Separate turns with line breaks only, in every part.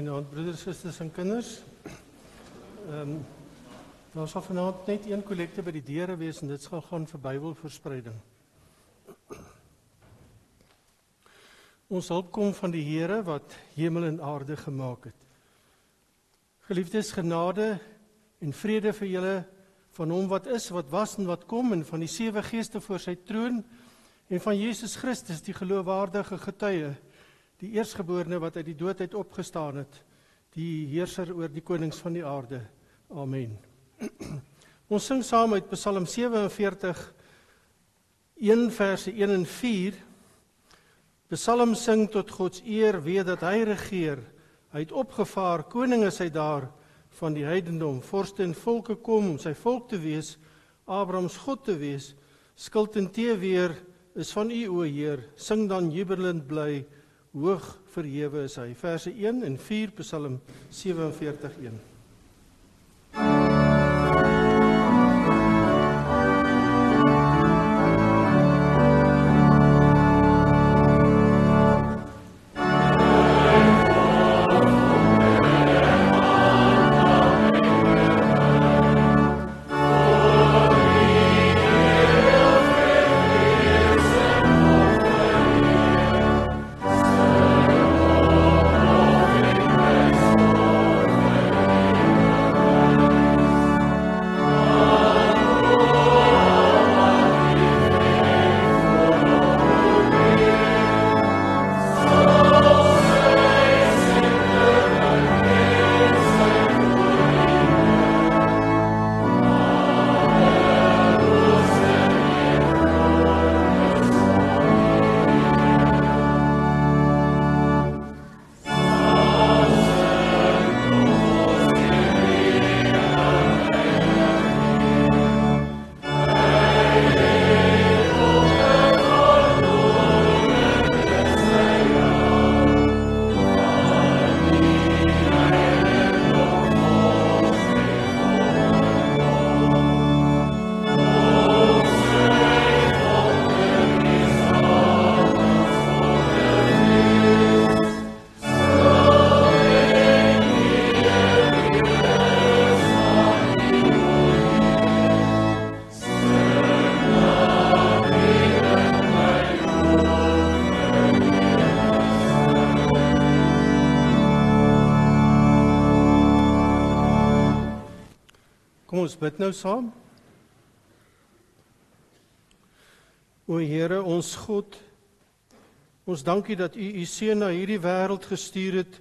Goeienaand broeders, susters en kinders. Ehm um, daar sal vanaand net een kollekte by die deure wees en dit sal gaan vir Bybelverspreiding. Ons hulp kom van die Here wat hemel en aarde gemaak het. Geliefdes, genade en vrede vir julle van hom wat is, wat was en wat kom en van die sewe geeste voor sy troon en van Jesus Christus die geloofwaardige getuie die eersgeborene wat uit die dood uit opgestaan het, die heerser oor die konings van die aarde. Amen. Ons sing saam uit Psalm 47 1 verse 1 en 4. Psalm sing tot God se eer, weet dat hy regeer. Hy het opgevaar, koning is hy daar van die heidendom, vorste en volke kom om sy volk te wees, Abrahams God te wees. Skuld en tee weer is van U o Heer, sing dan jubelend bly hoog verhewe is hy. Verse 1 en 4 Psalm 47:1. Bid nou saam. O Here, ons God, ons dankie dat U U seun na hierdie wêreld gestuur het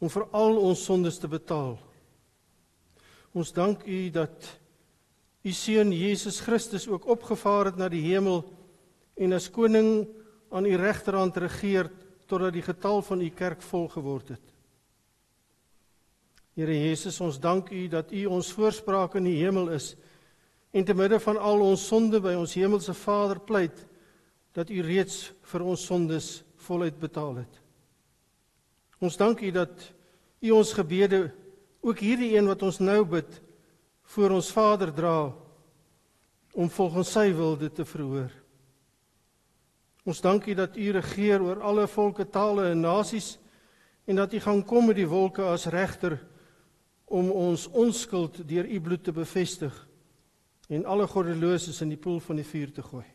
om vir al ons sondes te betaal. Ons dank U dat U seun Jesus Christus ook opgevaar het na die hemel en as koning aan U regterhand regeer totdat die getal van U kerk vol geword het. Here Jesus, ons dank U dat U ons voorspraak in die hemel is en te midde van al ons sonde by ons hemelse Vader pleit dat U reeds vir ons sondes voluit betaal het. Ons dank U dat U ons gebede, ook hierdie een wat ons nou bid, voor ons Vader dra om volgens Sy wil dit te verhoor. Ons dank U dat U regeer oor alle volke, tale en nasies en dat U gaan kom met die wolke as regter om ons onskuld deur u bloed te bevestig en alle goddeloses in die poel van die vuur te gooi.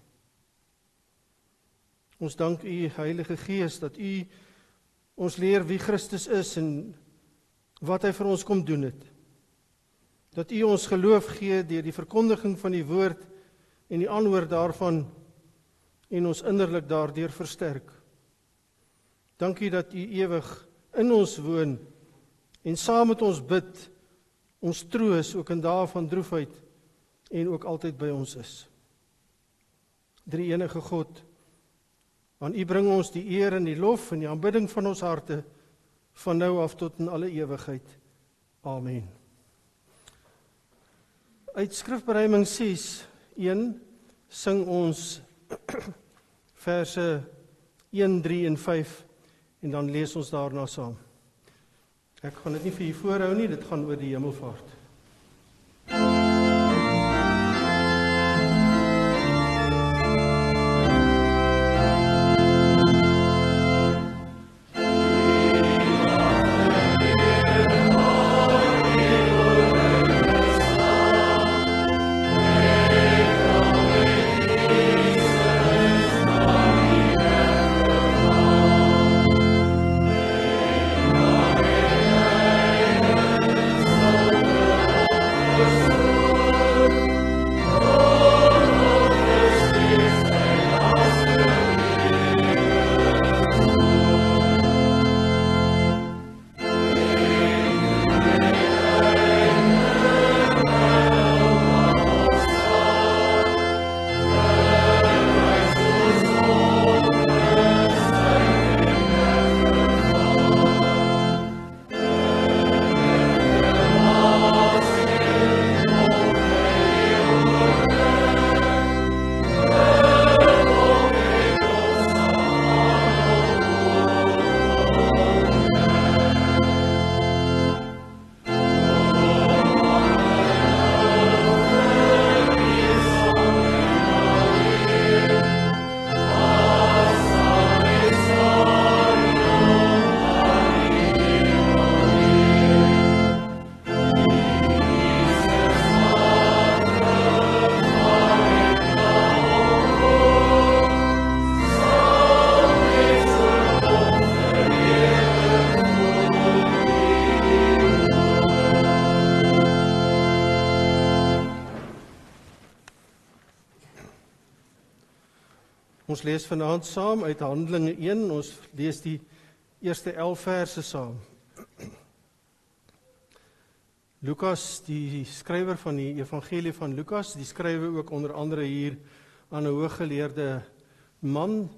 Ons dank u Heilige Gees dat u ons leer wie Christus is en wat hy vir ons kom doen het. Dat u ons geloof gee deur die verkondiging van die woord en die aanhoor daarvan en ons innerlik daardeur versterk. Dankie dat u ewig in ons woon en saam met ons bid ons troos ook in dae van droefheid en ook altyd by ons is. Drie enige God aan U bring ons die eer en die lof en die aanbidding van ons harte van nou af tot in alle ewigheid. Amen. Uit Skrifbereiming 6:1 sing ons verse 1, 3 en 5 en dan lees ons daarna saam. Ek gaan dit nie vir u voorhou nie, dit gaan oor die hemelvaart. Ons lees vanaand saam uit Handelinge 1. Ons lees die eerste 11 verse saam. Lukas, die skrywer van die Evangelie van Lukas, die skrywe ook onder andere hier aan 'n hooggeleerde man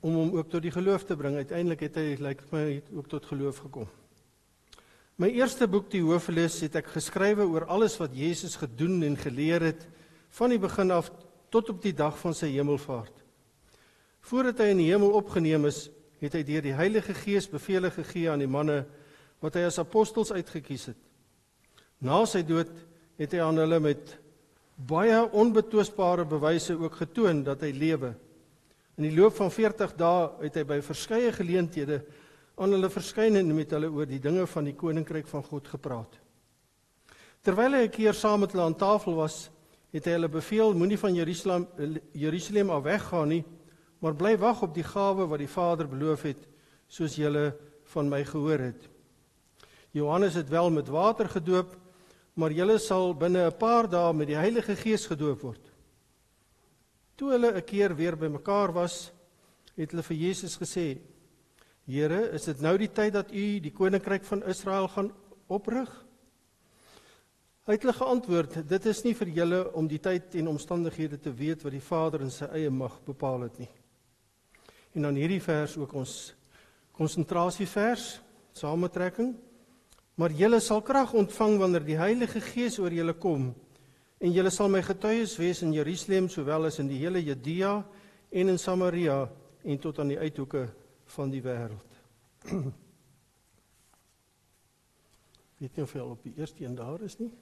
om hom ook tot die geloof te bring. Uiteindelik het hy lyk like my ook tot geloof gekom. My eerste boek, die Hoofles, het ek geskrywe oor alles wat Jesus gedoen en geleer het van die begin af tot op die dag van sy hemelvaart. Voordat hy in die hemel opgeneem is, het hy deur die Heilige Gees beveel gegee aan die manne wat hy as apostels uitgekies het. Na sy dood het hy aan hulle met baie onbetwisbare bewyse ook getoon dat hy lewe. In die loop van 40 dae het hy by verskeie geleenthede aan hulle verskyn en met hulle oor die dinge van die koninkryk van God gepraat. Terwyl hy 'n keer saam met hulle aan tafel was, het hy hulle beveel moenie van Jerusalem Jerusalem af weggaan nie maar bly wag op die gawe wat die Vader beloof het, soos julle van my gehoor het. Johannes het wel met water gedoop, maar julle sal binne 'n paar dae met die Heilige Gees gedoop word. Toe hulle 'n keer weer bymekaar was, het hulle vir Jesus gesê: Here, is dit nou die tyd dat U die koninkryk van Israel gaan oprig? Hy het hulle geantwoord: Dit is nie vir julle om die tyd en omstandighede te weet wat die Vader in sy eie mag bepaal het nie. En dan hierdie vers ook ons konsentrasievers, samentrekking. Maar julle sal krag ontvang wanneer die Heilige Gees oor julle kom en julle sal my getuies wees in Jerusalem sowel as in die hele Judea en in Samaria en tot aan die uithoeke van die wêreld. Weet jy of jy al op die eerste een daar is nie?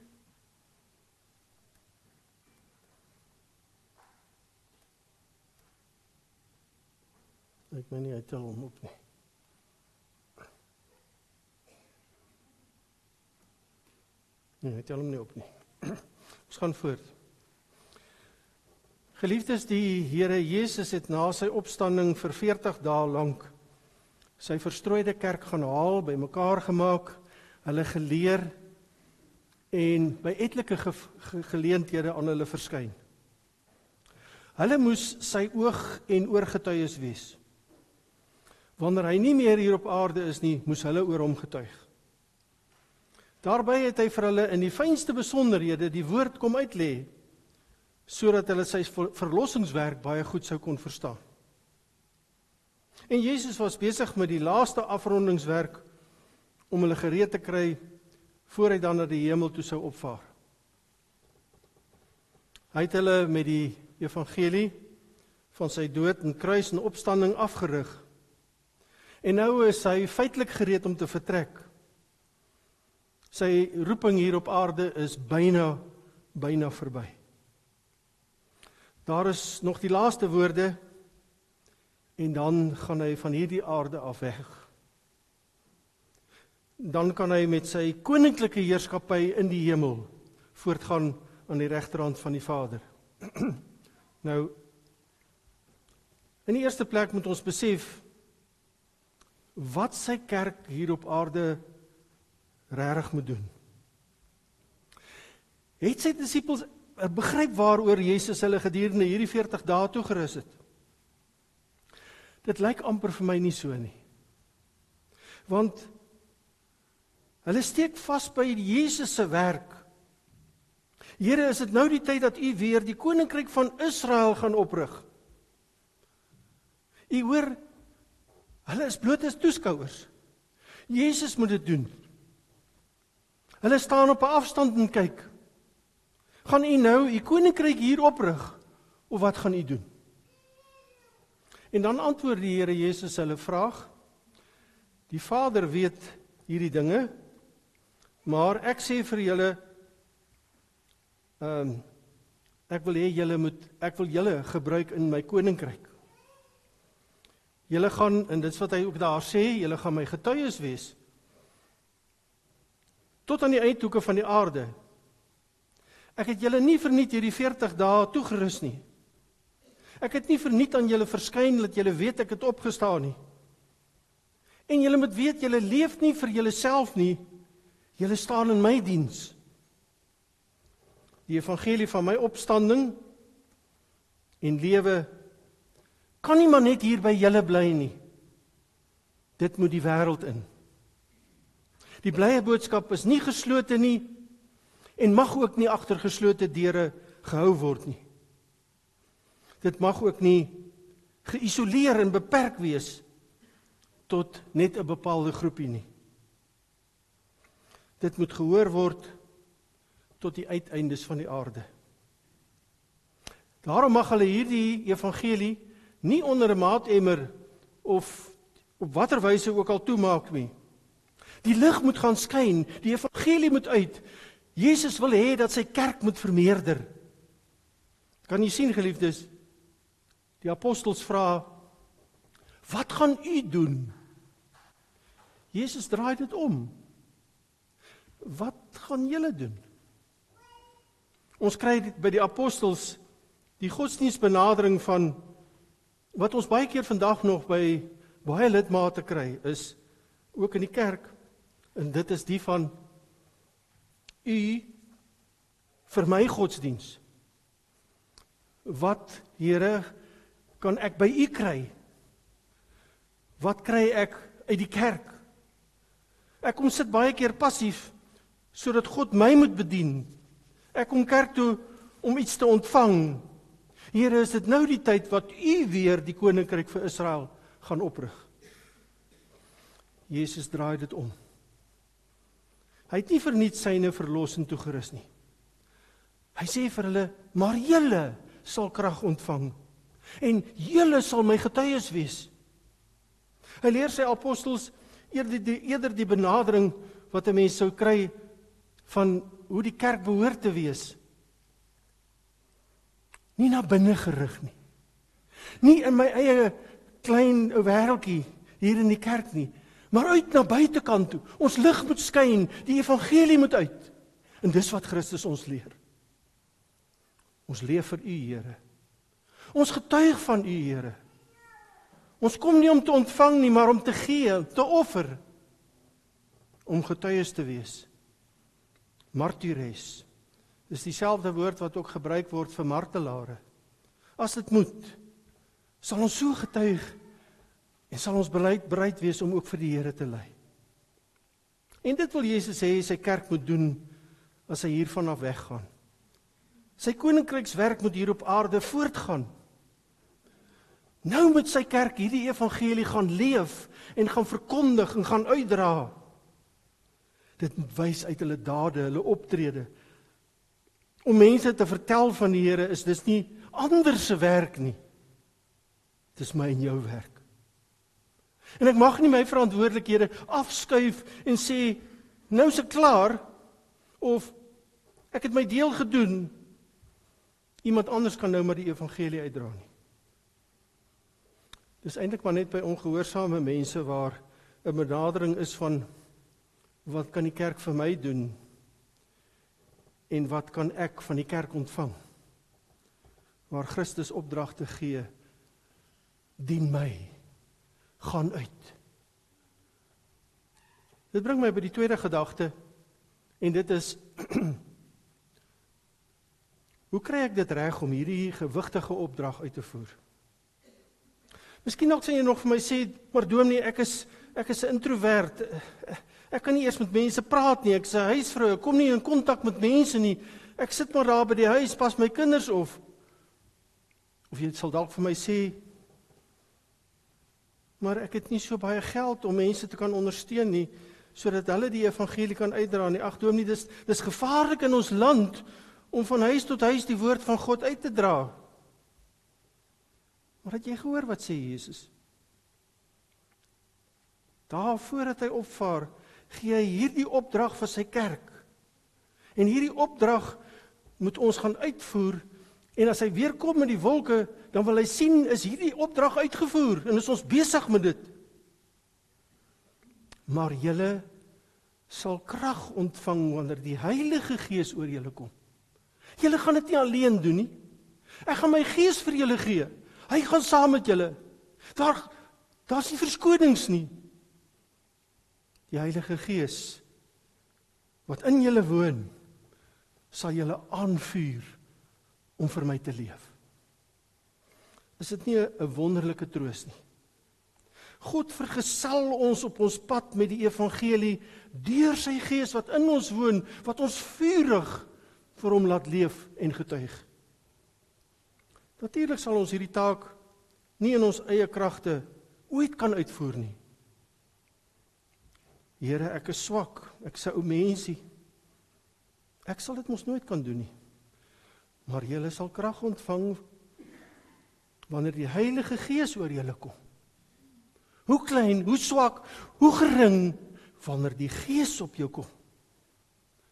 Ek meen nie hy tel hom op nie. Nee, hy tel hom nie op nie. Ons gaan voort. Geliefdes, die Here Jesus het na sy opstanding vir 40 dae lank sy verstrooide kerk gaan haal, bymekaar gemaak, hulle geleer en by etlike ge ge geleenthede aan hulle verskyn. Hulle moes sy oog en oorgetuies wees wanneer hy nie meer hier op aarde is nie, moes hulle oor hom getuig. Daarby het hy vir hulle in die fynste besonderhede die woord kom uitlê sodat hulle sy verlossingswerk baie goed sou kon verstaan. En Jesus was besig met die laaste afrondingswerk om hulle gereed te kry voor hy dan na die hemel toe sou opvaar. Hy het hulle met die evangelie van sy dood en kruis en opstanding afgerig En nou is hy feitelik gereed om te vertrek. Sy roeping hier op aarde is byna byna verby. Daar is nog die laaste woorde en dan gaan hy van hierdie aarde af weg. Dan kan hy met sy koninklike heerskappy in die hemel voortgaan aan die regterhand van die Vader. nou in die eerste plek moet ons besef wat sy kerk hier op aarde regtig moet doen. Het sy disippels begryp waaroor Jesus hulle gedurende hierdie 40 dae toegerus het? Dit lyk amper vir my nie so nie. Want hulle steek vas by Jesus se werk. Here, is dit nou die tyd dat U weer die koninkryk van Israel gaan oprig? U hoor Hulle is bloot as toeskouers. Jesus moet dit doen. Hulle staan op 'n afstand en kyk. Gaan u nou u koninkryk hier oprig of wat gaan u doen? En dan antwoord die Here Jesus hulle vraag. Die Vader weet hierdie dinge, maar ek sê vir julle ehm um, ek wil hê julle moet ek wil julle gebruik in my koninkryk. Julle gaan en dit is wat hy ook daar sê, julle gaan my getuies wees tot aan die uithoeke van die aarde. Ek het julle nie verniet hierdie 40 dae toegerus nie. Ek het nie verniet aan julle verskyn dat julle weet ek het opgestaan nie. En julle moet weet julle leef nie vir julleself nie. Julle staan in my diens. Die evangelie van my opstanding en lewe kan nie maar net hier by julle bly nie. Dit moet die wêreld in. Die blye boodskap is nie geslote nie en mag ook nie agter geslote deure gehou word nie. Dit mag ook nie geïsoleer en beperk wees tot net 'n bepaalde groepie nie. Dit moet gehoor word tot die uiteindes van die aarde. Daarom mag hulle hierdie evangelie nie onder 'n maatemmer of op watter wyse ook al toemaak nie. Die lig moet gaan skyn, die evangelie moet uit. Jesus wil hê dat sy kerk moet vermeerder. Kan jy sien geliefdes? Die apostels vra: "Wat gaan u doen?" Jesus draai dit om. Wat gaan julle doen? Ons kry by die apostels die godsdienstbenadering van wat ons baie keer vandag nog by baie lidmate kry is ook in die kerk en dit is die van u vir my godsdiens. Wat Here kan ek by u kry? Wat kry ek uit die kerk? Ek kom sit baie keer passief sodat God my moet bedien. Ek kom kerk toe om iets te ontvang. Here, is dit nou die tyd wat U weer die koninkryk vir Israel gaan oprig? Jesus draai dit om. Hy het nie verniet syne verlossing toegerus nie. Hy sê vir hulle: "Maar julle sal krag ontvang en julle sal my getuies wees." Hy leer sy apostels eerder die eerder die benadering wat 'n mens sou kry van hoe die kerk behoort te wees. Nie na binne gerig nie. Nie in my eie klein wêreltjie hier in die kerk nie, maar uit na buitekant toe. Ons lig moet skyn, die evangelie moet uit. En dis wat Christus ons leer. Ons leef vir U, Here. Ons getuig van U, Here. Ons kom nie om te ontvang nie, maar om te gee, te offer om getuies te wees martyres. Dis dieselfde woord wat ook gebruik word vir martelare. As dit moet, sal ons so getuig en sal ons bereid bereid wees om ook vir die Here te ly. En dit wil Jesus hê sy kerk moet doen as hy hiervan af weggaan. Sy koninkrykswerk moet hier op aarde voortgaan. Nou moet sy kerk hierdie evangelie gaan leef en gaan verkondig en gaan uitdra. Dit wys uit hulle dade, hulle optrede. Om mense te vertel van die Here is dis nie ander se werk nie. Dis my en jou werk. En ek mag nie my verantwoordelikhede afskuif en sê nou se klaar of ek het my deel gedoen. Iemand anders kan nou maar die evangelie uitdra nie. Dis eintlik maar net by ongehoorsame mense waar 'n benadering is van wat kan die kerk vir my doen? En wat kan ek van die kerk ontvang? Waar Christus opdragte gee, dien my, gaan uit. Dit bring my by die tweede gedagte en dit is Hoe kry ek dit reg om hierdie gewigtige opdrag uit te voer? Miskien dalk sê jy nog vir my sê, maar dominee, ek is ek is 'n introwert. Ek kan nie eers met mense praat nie. Ek's 'n huisvrou. Ek kom nie in kontak met mense nie. Ek sit maar daar by die huis, pas my kinders of of jy sal dalk vir my sê maar ek het nie so baie geld om mense te kan ondersteun nie sodat hulle die evangelie kan uitdra nie. Ag dominee, dis dis gevaarlik in ons land om van huis tot huis die woord van God uit te dra. Maar het jy gehoor wat sê Jesus? Daar voordat hy opvaar, gee hy hierdie opdrag vir sy kerk. En hierdie opdrag moet ons gaan uitvoer en as hy weer kom met die wolke, dan wil hy sien is hierdie opdrag uitgevoer en is ons besig met dit. Maar julle sal krag ontvang wanneer die Heilige Gees oor julle kom. Julle gaan dit nie alleen doen nie. Ek gaan my Gees vir julle gee. Hy gaan saam met julle. Daar daar's nie verskonings nie die Heilige Gees wat in julle woon sal julle aanvuur om vir my te leef. Is dit nie 'n wonderlike troos nie? God vergesel ons op ons pad met die evangelie deur sy gees wat in ons woon, wat ons vurig vir hom laat leef en getuig. Natuurlik sal ons hierdie taak nie in ons eie kragte ooit kan uitvoer nie. Here, ek is swak. Ek's 'n ou mensie. Ek sal dit mos nooit kan doen nie. Maar julle sal krag ontvang wanneer die Heilige Gees oor julle kom. Hoe klein, hoe swak, hoe gering wanneer die Gees op jou kom.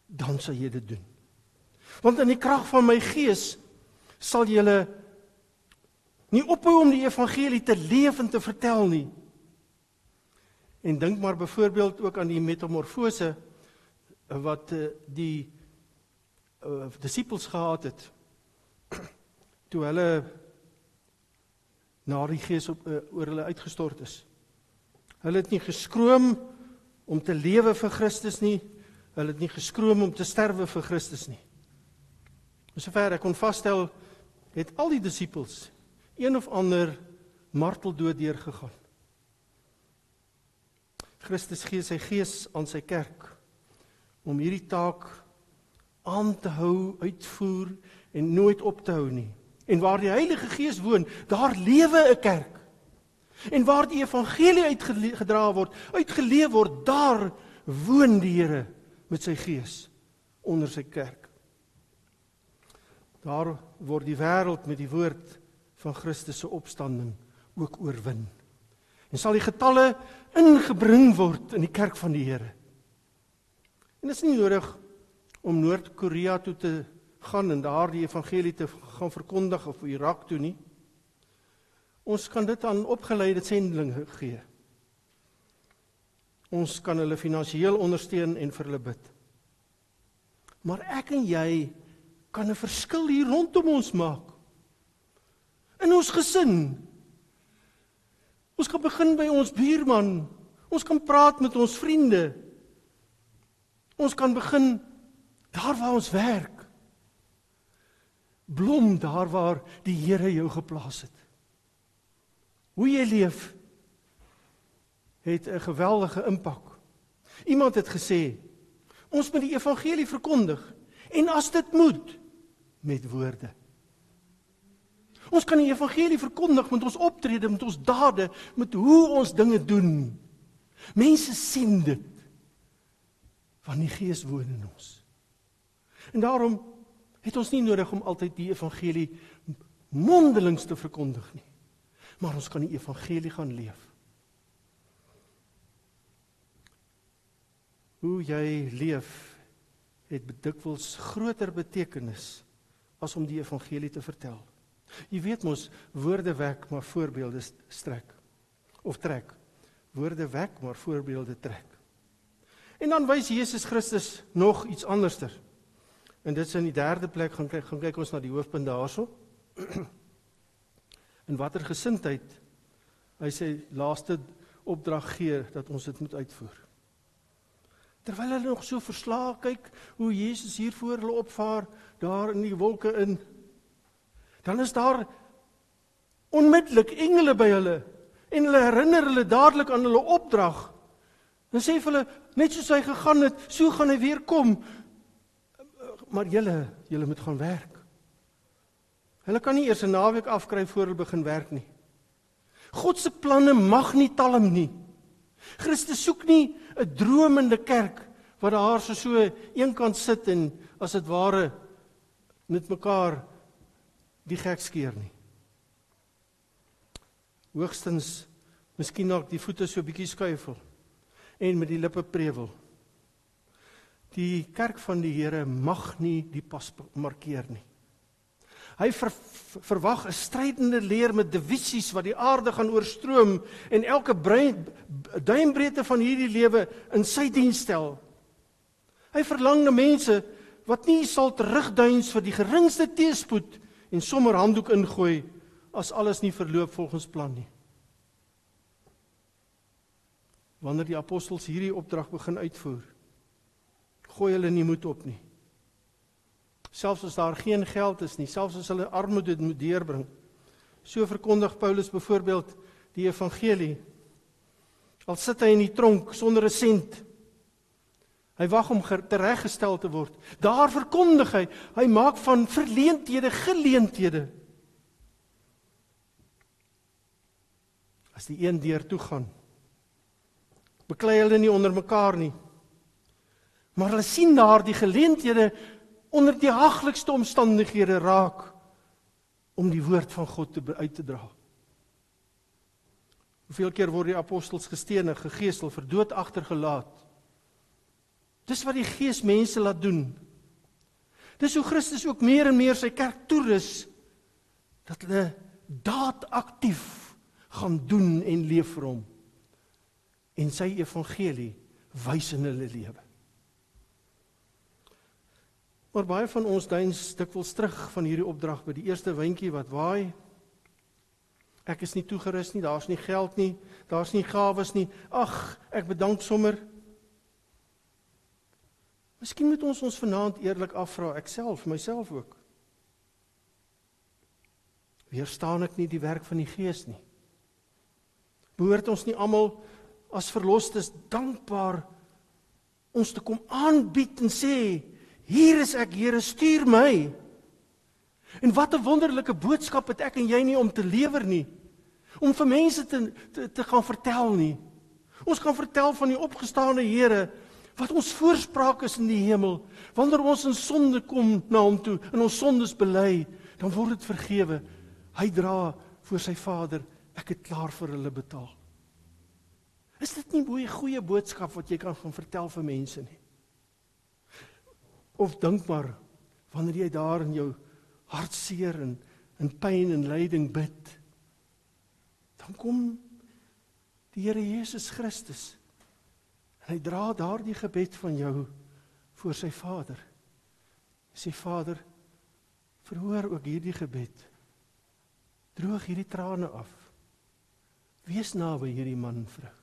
Dan sal jy dit doen. Want in die krag van my Gees sal julle nie ophou om die evangelie te leef en te vertel nie. En dink maar byvoorbeeld ook aan die metamorfose wat eh, die uh, disippels gehad het toe hulle na die gees op uh, oor hulle uitgestort is. Hulle het nie geskroom om te lewe vir Christus nie. Hulle het nie geskroom om te sterwe vir Christus nie. Sover ek kon vasstel, het al die disippels een of ander marteldood deurgegaan. Christus gee sy gees aan sy kerk om hierdie taak aan te hou, uitvoer en nooit op te hou nie. En waar die Heilige Gees woon, daar lewe 'n kerk. En waar die evangelie uitgedra word, uitgeleef word, daar woon die Here met sy gees onder sy kerk. Daar word die wêreld met die woord van Christus se opstanding ook oorwin. En sal die getalle ingebring word in die kerk van die Here. En dit is nie nodig om Noord-Korea toe te gaan en daar die evangelie te gaan verkondig of Irak toe nie. Ons kan dit aan opgeleide sendelinge gee. Ons kan hulle finansiëel ondersteun en vir hulle bid. Maar ek en jy kan 'n verskil hier rondom ons maak in ons gesin. Ons kan begin by ons buurman. Ons kan praat met ons vriende. Ons kan begin daar waar ons werk. Blom daar waar die Here jou geplaas het. Hoe jy leef het 'n geweldige impak. Iemand het gesê, ons moet die evangelie verkondig en as dit moet met woorde. Ons kan die evangelie verkondig met ons optrede, met ons dade, met hoe ons dinge doen. Mense sien dit. Want die Gees woon in ons. En daarom het ons nie nodig om altyd die evangelie mondelings te verkondig nie. Maar ons kan die evangelie gaan leef. Hoe jy leef het dikwels groter betekenis as om die evangelie te vertel. Jy weet mos woorde wek maar voorbeelde strek of trek. Woorde wek maar voorbeelde trek. En dan wys Jesus Christus nog iets anderster. En dit is in die derde plek gaan kyk gaan kyk ons na die hoofpunt daarso. In watter gesindheid hy sê laaste opdrag gee dat ons dit moet uitvoer. Terwyl hulle nog so verslae kyk hoe Jesus hier voor hulle opvaar daar in die wolke in dan is daar onmiddellik engele by hulle en hulle herinner hulle dadelik aan hulle opdrag. Dan sê hulle net soos hy gegaan het, so gaan hy weer kom. Maar julle, julle moet gaan werk. Hulle kan nie eers 'n naweek afkry voor hulle begin werk nie. God se planne mag nie talm nie. Christus soek nie 'n dromende kerk wat daar so so eenkant sit en as dit ware met mekaar die gek skeer nie. Hoogstens miskien dalk die voete so bietjie skuifel en met die lippe prewel. Die kerk van die Here mag nie die pas markeer nie. Hy ver, verwag 'n strydende leer met divisies wat die aarde gaan oorstroom en elke brein duimbreedte van hierdie lewe in sy diens stel. Hy verlang na mense wat nie sal terugduins vir die geringste teëspoed nie en sommer handdoek ingooi as alles nie verloop volgens plan nie. Wanneer die apostels hierdie opdrag begin uitvoer, gooi hulle nie moed op nie. Selfs as daar geen geld is nie, selfs as hulle armoede moet deurbring, So verkondig Paulus byvoorbeeld die evangelie. Al sit hy in die tronk sonder 'n sent. Hy wag om tereggestel te word. Daar verkondig hy, hy maak van verleenthede geleenthede. As die een deur toe gaan, beklei hulle nie onder mekaar nie. Maar hulle sien daardie geleenthede onder die haglikste omstandighede raak om die woord van God te uit te dra. Hoeveel keer word die apostels gestenig, gegeesel, vir dood agtergelaat? Dis wat die Gees mense laat doen. Dis hoe Christus ook meer en meer sy kerk toerus dat hulle daadaktief gaan doen en leef vir hom en sy evangelie wys in hulle lewe. Maar baie van ons duins dikwels terug van hierdie opdrag by die eerste windjie wat waai. Ek is nie toegerus nie, daar's nie geld nie, daar's nie gawes nie. Ag, ek bedank sommer. Miskien moet ons ons vanaand eerlik afvra, ek self, myself ook. Weerstaan ek nie die werk van die Gees nie? Behoort ons nie almal as verlosstes dankbaar ons te kom aanbied en sê Hier is ek, Here, stuur my. En wat 'n wonderlike boodskap het ek en jy nie om te lewer nie. Om vir mense te te, te gaan vertel nie. Ons gaan vertel van die opgestane Here wat ons voorspraak is in die hemel. Wanneer ons in sonde kom na hom toe en ons sondes bely, dan word dit vergewe. Hy dra voor sy Vader, ek het klaar vir hulle betaal. Is dit nie goeie goeie boodskap wat jy kan gaan vertel vir mense nie? Of dink maar wanneer jy daar in jou hartseer en in pyn en lyding bid, dan kom die Here Jesus Christus. Hy dra daardie gebed van jou voor sy Vader. Sê Vader, verhoor ook hierdie gebed. Droog hierdie trane af. Wees naby hierdie man en vrou.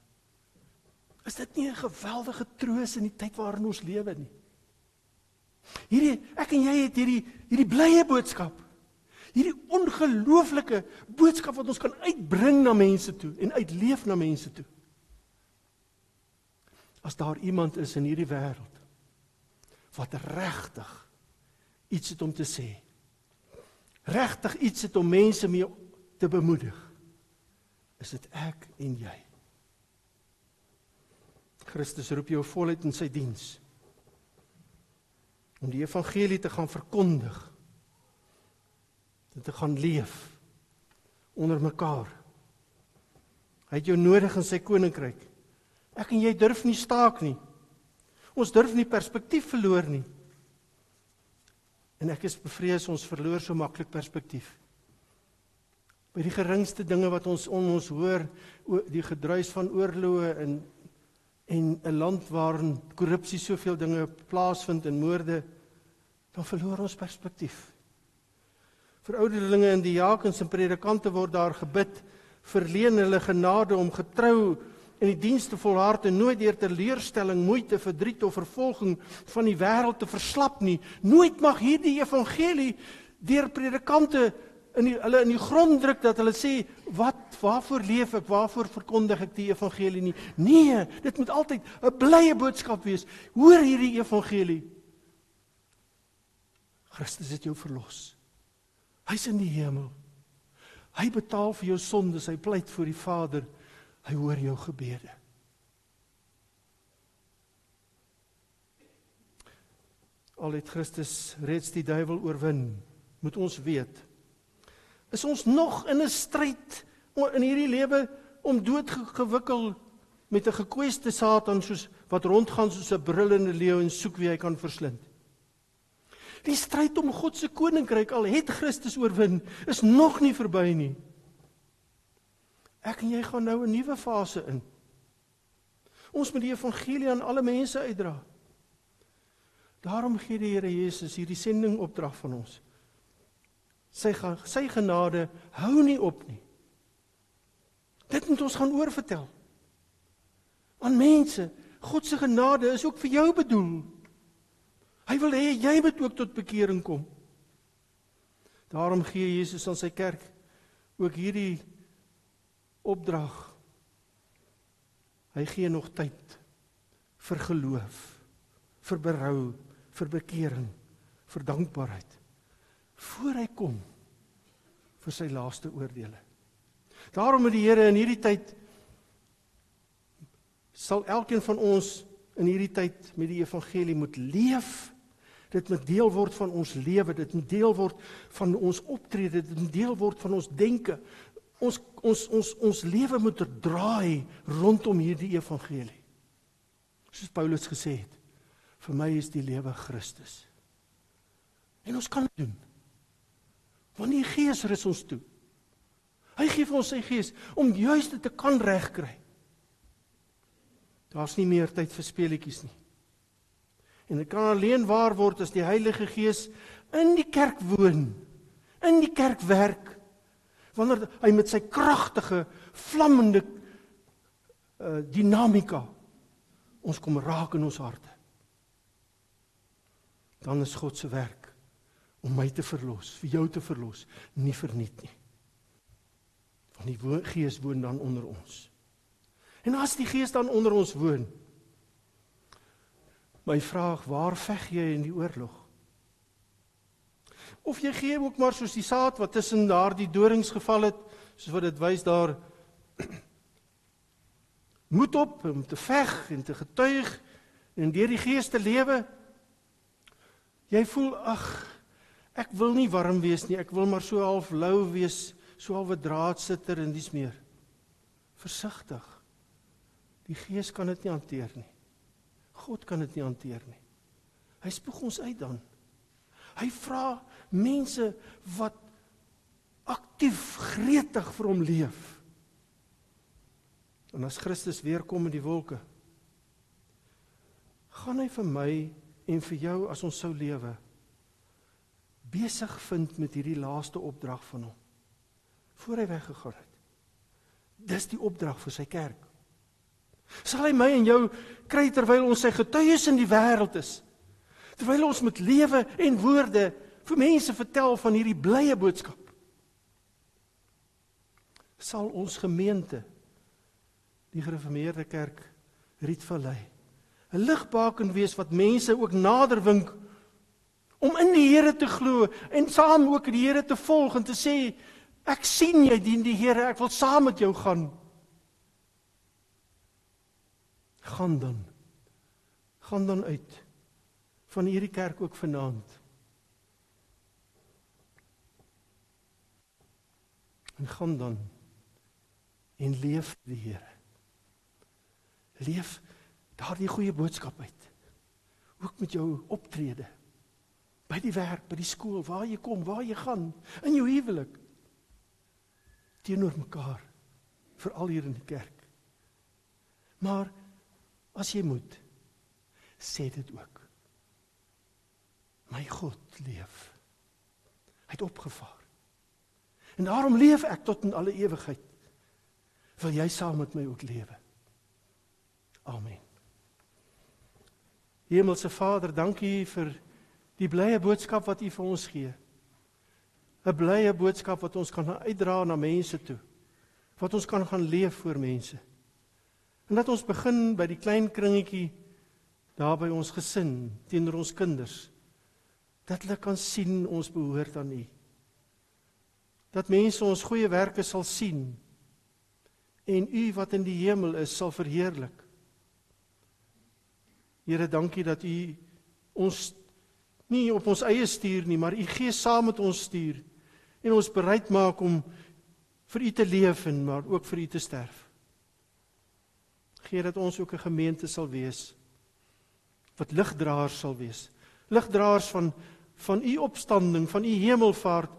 Is dit nie 'n geweldige troos in die tyd waarin ons lewe nie? Hierdie ek en jy het hierdie hierdie blye boodskap. Hierdie ongelooflike boodskap wat ons kan uitbring na mense toe en uitleef na mense toe. As daar iemand is in hierdie wêreld wat regtig iets het om te sê. Regtig iets het om mense mee te bemoedig. Is dit ek en jy? Christus roep jou voluit in sy diens om die evangelie te gaan verkondig. Dit te gaan leef onder mekaar. Hy het jou nodig in sy koninkryk. Ek en jy durf nie staak nie. Ons durf nie perspektief verloor nie. En ek is bevrees ons verloor so maklik perspektief. By die geringste dinge wat ons om ons hoor, die gedruis van oorloë en en 'n land waarin korrupsie soveel dinge plaasvind en moorde dan verloor ons perspektief. Vir ouderlinge in die jakens en predikante word daar gebid verleen hulle genade om getrou in die diens te volhard en nooit deur teleurstelling, moeite, verdriet of vervolging van die wêreld te verslap nie. Nooit mag hierdie evangelie deur predikante in die, hulle in die grond druk dat hulle sê wat waarvoor leef ek? Waarvoor verkondig ek die evangelie nie? Nee dit moet altyd 'n blye boodskap wees. Hoor hierdie evangelie. Christus het jou verlos. Hy's in die hemel. Hy betaal vir jou sondes. Hy pleit voor die Vader hy hoor jou gebede al het Christus reeds die duiwel oorwin moet ons weet is ons nog in 'n stryd in hierdie lewe om doodgewikkel met 'n gekweste Satan soos wat rondgaan soos 'n brullende leeu en soek wie hy kan verslind. Die stryd om God se koninkryk al het Christus oorwin, is nog nie verby nie. Ek en jy gaan nou 'n nuwe fase in. Ons moet die evangelie aan alle mense uitdra. Daarom gee die Here Jesus hierdie sending opdrag van ons. Sy sy genade hou nie op nie. Dit moet ons gaan oorvertel. Aan mense, God se genade is ook vir jou bedoel. Hy wil hê jy moet ook tot bekering kom. Daarom gee Jesus aan sy kerk ook hierdie opdrag. Hy gee nog tyd vir geloof, vir berou, vir bekering, vir dankbaarheid voor hy kom vir sy laaste oordeele. Daarom moet die Here in hierdie tyd sal elkeen van ons in hierdie tyd met die evangelie moet leef. Dit moet deel word van ons lewe, dit moet deel word van ons optrede, dit moet deel word van ons denke. Ons ons ons ons lewe moet draai rondom hierdie evangelie. Soos Paulus gesê het, vir my is die lewe Christus. En ons kan doen. Want die Gees rus ons toe. Hy gee vir ons sy Gees om juis dit te kan regkry. Daar's nie meer tyd vir speletjies nie. En dit kan alleen waar word as die Heilige Gees in die kerk woon, in die kerk werk. Wanneer hy met sy kragtige, vlammende uh dinamika ons kom raak in ons harte. Dan is God se werk om my te verlos, vir jou te verlos, nie verniet nie. Want die Gees woon dan onder ons. En as die Gees dan onder ons woon, my vraag, waar veg jy in die oorlog? Of jy gee ook maar soos die saad wat tussen daardie dorings geval het, soos wat dit wys daar moed op om te veg en te getuig en deur die Gees te lewe. Jy voel ag ek wil nie warm wees nie, ek wil maar so half lou wees, so half 'n draadsitter en dis meer. Versigtig. Die Gees kan dit nie hanteer nie. God kan dit nie hanteer nie. Hy spoeg ons uit dan. Hy vra mense wat aktief gretig vir hom leef. En as Christus weer kom in die wolke, gaan hy vir my en vir jou as ons sou lewe besig vind met hierdie laaste opdrag van hom voor hy weggegaan het. Dis die opdrag vir sy kerk. Sal hy my en jou kry terwyl ons sy getuies in die wêreld is? Terwyl ons met lewe en woorde vir mense vertel van hierdie blye boodskap. Sal ons gemeente die gereformeerde kerk Rietvallei 'n ligbaken wees wat mense ook nader wink om in die Here te glo en saam ook die Here te volg en te sê ek sien jy dien die Here ek wil saam met jou gaan gaan dan gaan dan uit van hierdie kerk ook vanaand. En gaan dan en leef die Here. Leef daardie goeie boodskap uit. Ook met jou optrede by die werk, by die skool, waar jy kom, waar jy gaan, in jou huwelik teenoor mekaar, veral hier in die kerk. Maar As jy moet, sê dit ook. My God leef. Hy het opgevaar. En daarom leef ek tot in alle ewigheid. Wil jy saam met my ook lewe? Amen. Hemelse Vader, dankie vir die blye boodskap wat U vir ons gee. 'n Blye boodskap wat ons kan uitdra na mense toe. Wat ons kan gaan leef vir mense. En dat ons begin by die klein kringetjie daar by ons gesin teenoor ons kinders. Dat hulle kan sien ons behoort aan U. Dat mense ons goeie werke sal sien en U wat in die hemel is sal verheerlik. Here, dankie dat U ons nie op ons eie stuur nie, maar U Gees saam met ons stuur en ons bereid maak om vir U te leef en maar ook vir U te sterf gee dat ons ook 'n gemeente sal wees wat ligdraers sal wees. Ligdraers van van u opstanding, van u hemelvaart,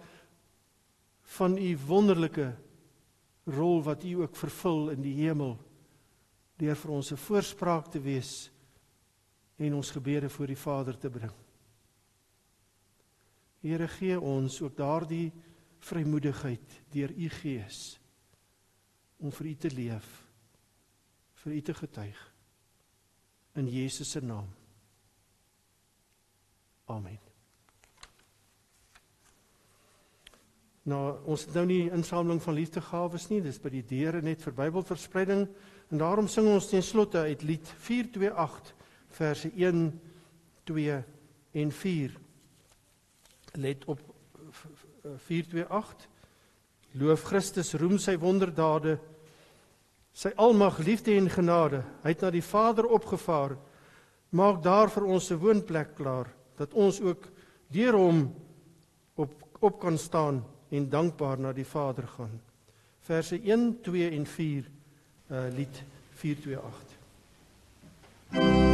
van u wonderlike rol wat u ook vervul in die hemel deur vir ons 'n voorspraak te wees en ons gebede voor die Vader te bring. Here gee ons ook daardie vrymoedigheid deur u Gees om vir u te leef vir u te getuig in Jesus se naam. Amen. Nou ons het nou nie insameling van liefdegawes nie, dis by die deure net vir Bybelverspreiding en daarom sing ons ten slotte uit lied 428 verse 1 2 en 4. Let op 428 Loof Christus, roem sy wonderdade, sy almag, liefde en genade. Hy het na die Vader opgevaar. Maak daar vir ons 'n woonplek klaar dat ons ook deur hom op op kan staan en dankbaar na die Vader gaan. Verse 1, 2 en 4 uh lied 428.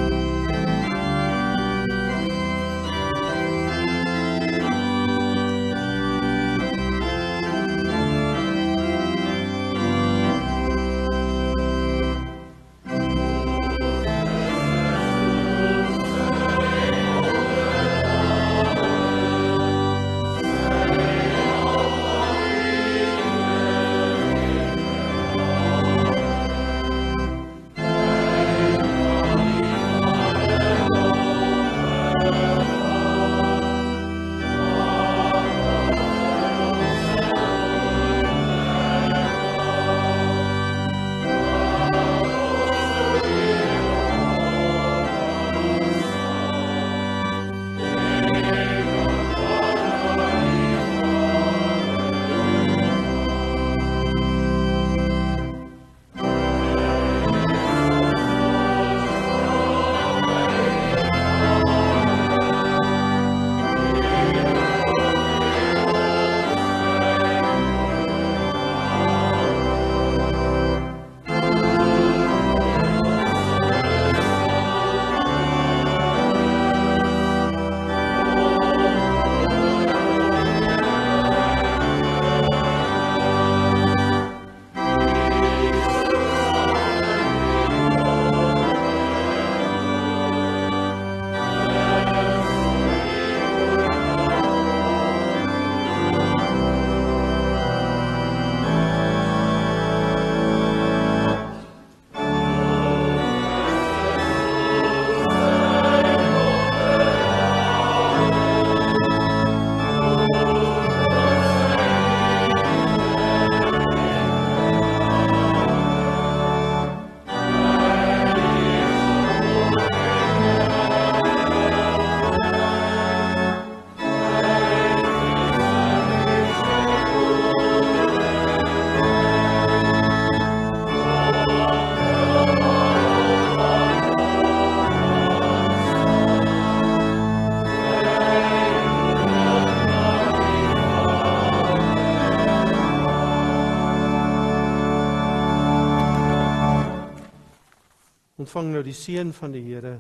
Ontvang nou die seën van die Here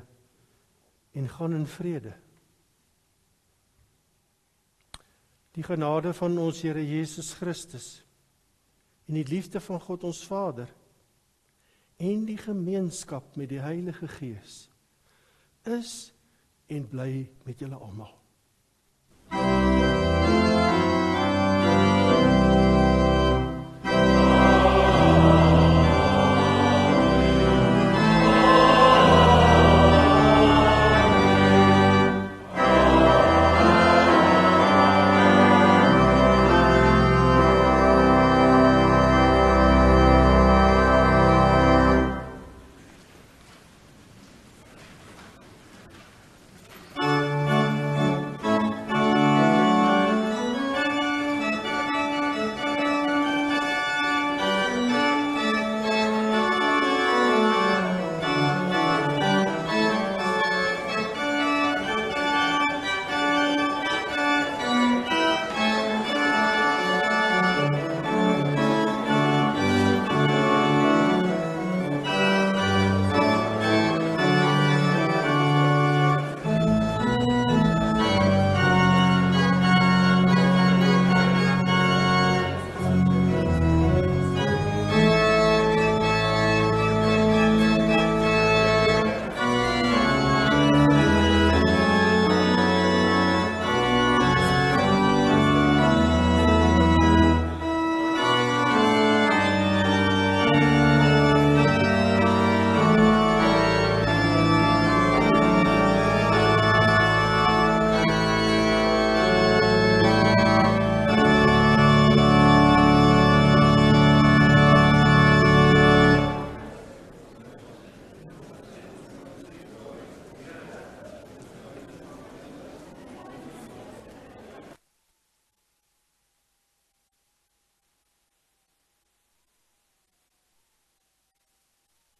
en gaan in vrede. Die genade van ons Here Jesus Christus en die liefde van God ons Vader en die gemeenskap met die Heilige Gees is en bly met julle almal.